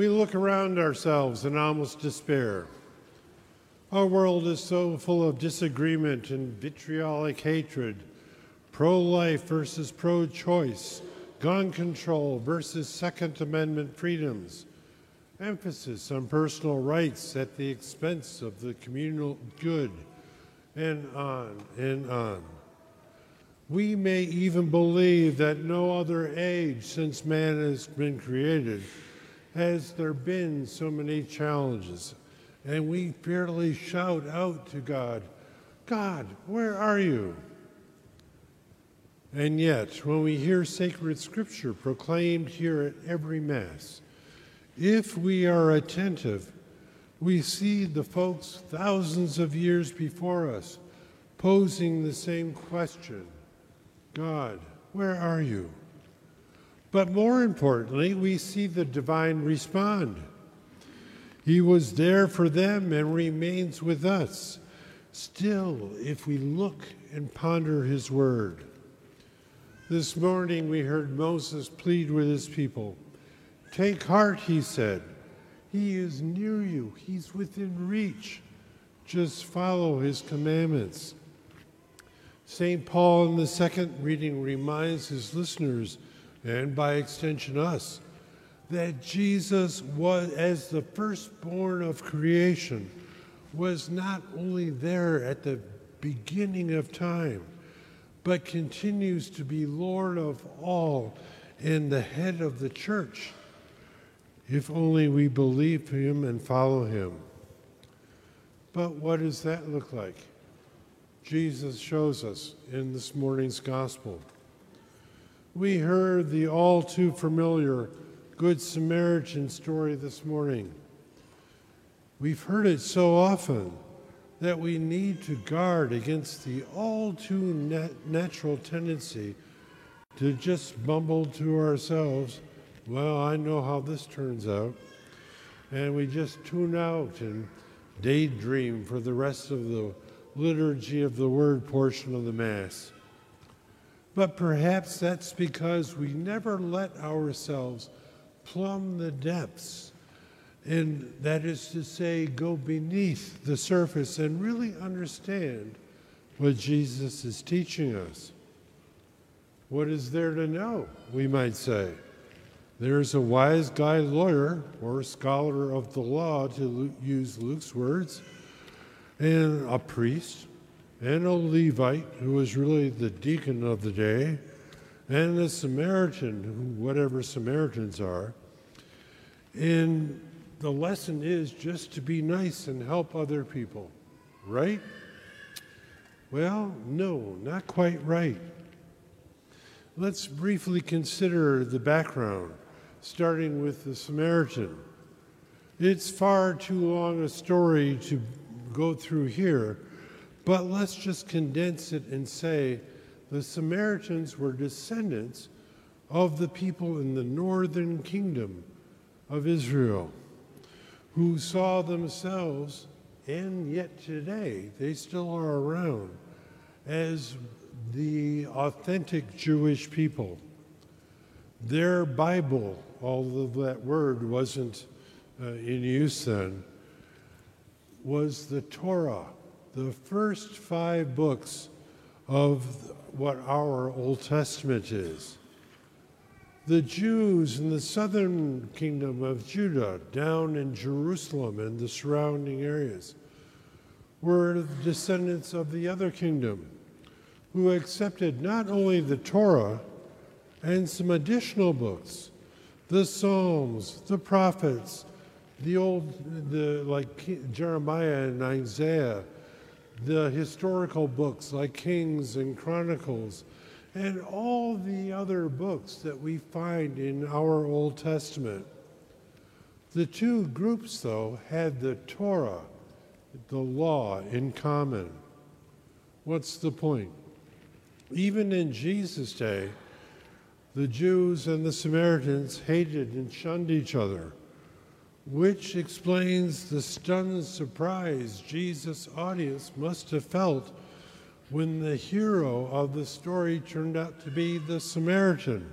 We look around ourselves in almost despair. Our world is so full of disagreement and vitriolic hatred pro life versus pro choice, gun control versus Second Amendment freedoms, emphasis on personal rights at the expense of the communal good, and on and on. We may even believe that no other age since man has been created has there been so many challenges. And we fairly shout out to God, God, where are you? And yet, when we hear sacred scripture proclaimed here at every Mass, if we are attentive, we see the folks thousands of years before us posing the same question God, where are you? But more importantly, we see the divine respond. He was there for them and remains with us. Still, if we look and ponder his word. This morning we heard Moses plead with his people. Take heart, he said. He is near you, he's within reach. Just follow his commandments. St. Paul in the second reading reminds his listeners, and by extension us, that Jesus was, as the firstborn of creation, was not only there at the beginning of time, but continues to be Lord of all and the head of the church, if only we believe him and follow him. But what does that look like? Jesus shows us in this morning's gospel. We heard the all too familiar Good Samaritan story this morning. We've heard it so often that we need to guard against the all too nat- natural tendency to just mumble to ourselves, Well, I know how this turns out. And we just tune out and daydream for the rest of the liturgy of the word portion of the Mass. But perhaps that's because we never let ourselves plumb the depths, and that is to say, go beneath the surface and really understand what Jesus is teaching us. What is there to know, we might say? There's a wise guy lawyer or scholar of the law, to use Luke's words, and a priest, and a Levite, who was really the deacon of the day, and a Samaritan, whatever Samaritans are. And the lesson is just to be nice and help other people, right? Well, no, not quite right. Let's briefly consider the background, starting with the Samaritan. It's far too long a story to go through here, but let's just condense it and say the Samaritans were descendants of the people in the northern kingdom of Israel who saw themselves, and yet today they still are around, as the authentic Jewish people. Their Bible, although that word wasn't uh, in use then, was the Torah, the first five books of what our Old Testament is. The Jews in the southern kingdom of Judah, down in Jerusalem and the surrounding areas, were descendants of the other kingdom who accepted not only the Torah and some additional books, the Psalms, the prophets, the old, the like Jeremiah and Isaiah, the historical books like Kings and Chronicles, and all the other books that we find in our Old Testament. The two groups, though, had the Torah, the law, in common. What's the point? Even in Jesus' day, the Jews and the Samaritans hated and shunned each other, which explains the stunned surprise Jesus' audience must have felt when the hero of the story turned out to be the Samaritan.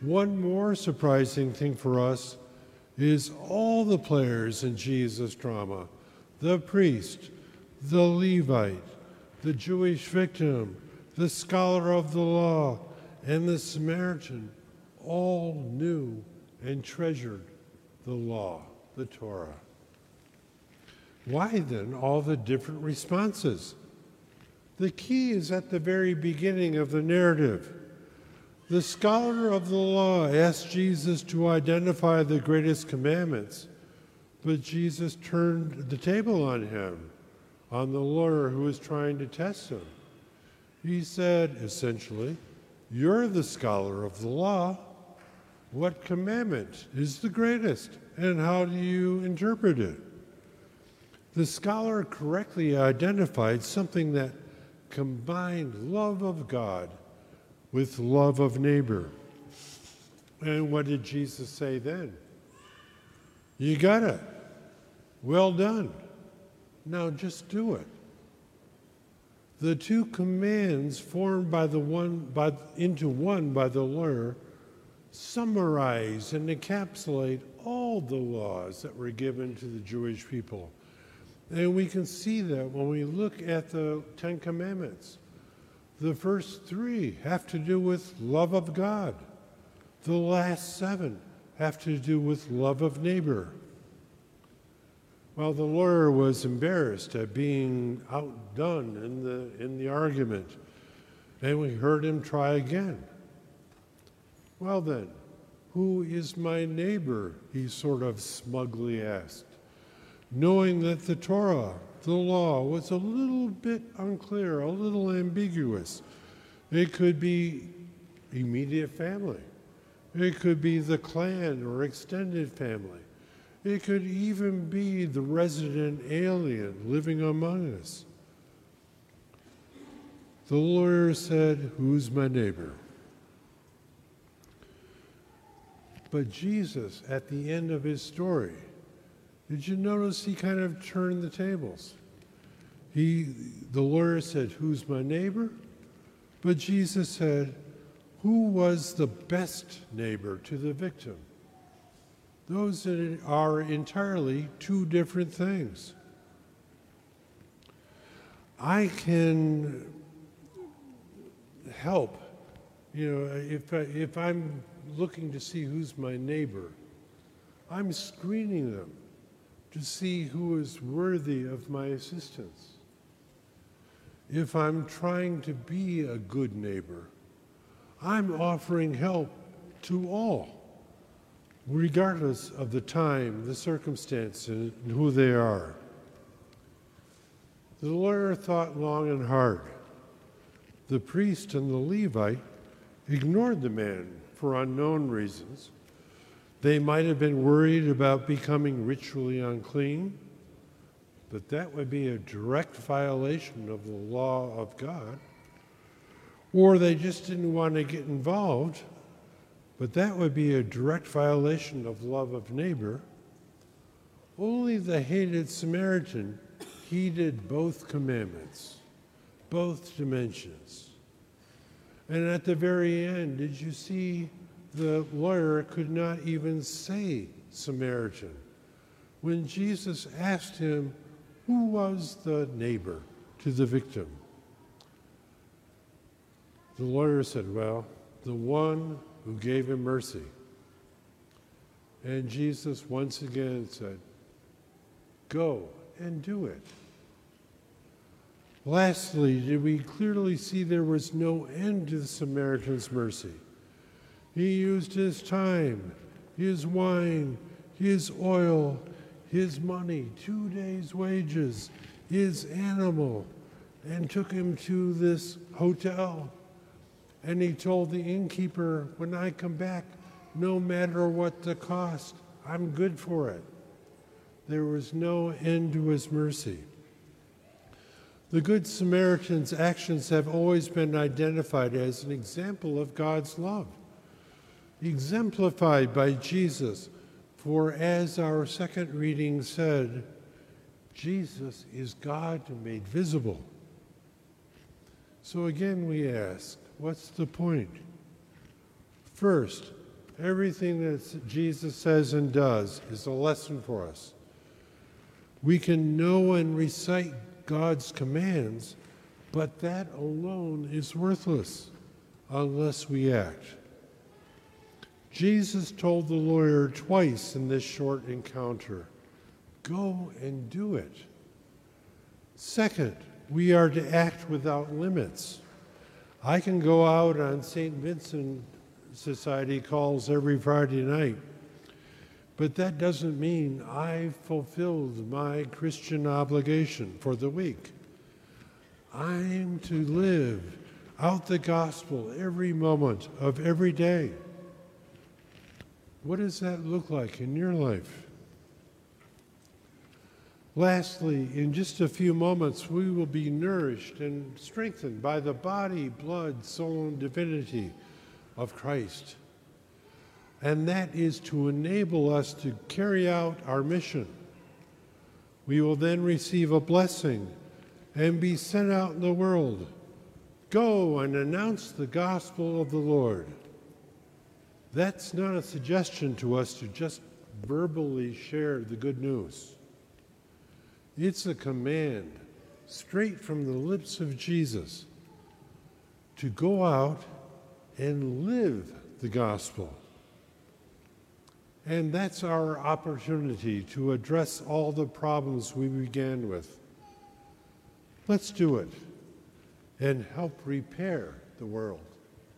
One more surprising thing for us is all the players in Jesus' drama the priest, the Levite, the Jewish victim, the scholar of the law, and the Samaritan all knew and treasured the law, the Torah. Why then all the different responses? The key is at the very beginning of the narrative. The scholar of the law asked Jesus to identify the greatest commandments, but Jesus turned the table on him, on the lawyer who was trying to test him. He said, essentially, You're the scholar of the law. What commandment is the greatest, and how do you interpret it? The scholar correctly identified something that combined love of God with love of neighbor. And what did Jesus say then? You got it. Well done. Now just do it. The two commands formed by the one by, into one by the lawyer summarize and encapsulate all the laws that were given to the Jewish people. And we can see that when we look at the Ten Commandments. The first three have to do with love of God. The last seven have to do with love of neighbor. Well, the lawyer was embarrassed at being outdone in the, in the argument, and we heard him try again. Well, then, who is my neighbor? He sort of smugly asked, knowing that the Torah, the law, was a little bit unclear, a little ambiguous. It could be immediate family, it could be the clan or extended family, it could even be the resident alien living among us. The lawyer said, Who's my neighbor? But Jesus, at the end of his story, did you notice he kind of turned the tables? He, the lawyer said, Who's my neighbor? But Jesus said, Who was the best neighbor to the victim? Those are entirely two different things. I can help, you know, if, I, if I'm looking to see who's my neighbor. I'm screening them to see who is worthy of my assistance. If I'm trying to be a good neighbor, I'm offering help to all, regardless of the time, the circumstance, and who they are. The lawyer thought long and hard. The priest and the Levite ignored the man for unknown reasons. They might have been worried about becoming ritually unclean, but that would be a direct violation of the law of God. Or they just didn't want to get involved, but that would be a direct violation of love of neighbor. Only the hated Samaritan heeded both commandments, both dimensions. And at the very end, did you see the lawyer could not even say Samaritan? When Jesus asked him, Who was the neighbor to the victim? The lawyer said, Well, the one who gave him mercy. And Jesus once again said, Go and do it. Lastly, did we clearly see there was no end to the Samaritan's mercy? He used his time, his wine, his oil, his money, two days' wages, his animal, and took him to this hotel. And he told the innkeeper, When I come back, no matter what the cost, I'm good for it. There was no end to his mercy. The Good Samaritan's actions have always been identified as an example of God's love, exemplified by Jesus. For as our second reading said, Jesus is God made visible. So again, we ask, what's the point? First, Everything that Jesus says and does is a lesson for us. We can know and recite God's commands, but that alone is worthless unless we act. Jesus told the lawyer twice in this short encounter go and do it. Second, we are to act without limits. I can go out on St. Vincent Society calls every Friday night, but that doesn't mean I've fulfilled my Christian obligation for the week. I'm to live out the gospel every moment of every day. What does that look like in your life? Lastly, in just a few moments, we will be nourished and strengthened by the body, blood, soul, and divinity of Christ. And that is to enable us to carry out our mission. We will then receive a blessing and be sent out in the world. Go and announce the gospel of the Lord. That's not a suggestion to us to just verbally share the good news. It's a command straight from the lips of Jesus to go out and live the gospel. And that's our opportunity to address all the problems we began with. Let's do it and help repair the world.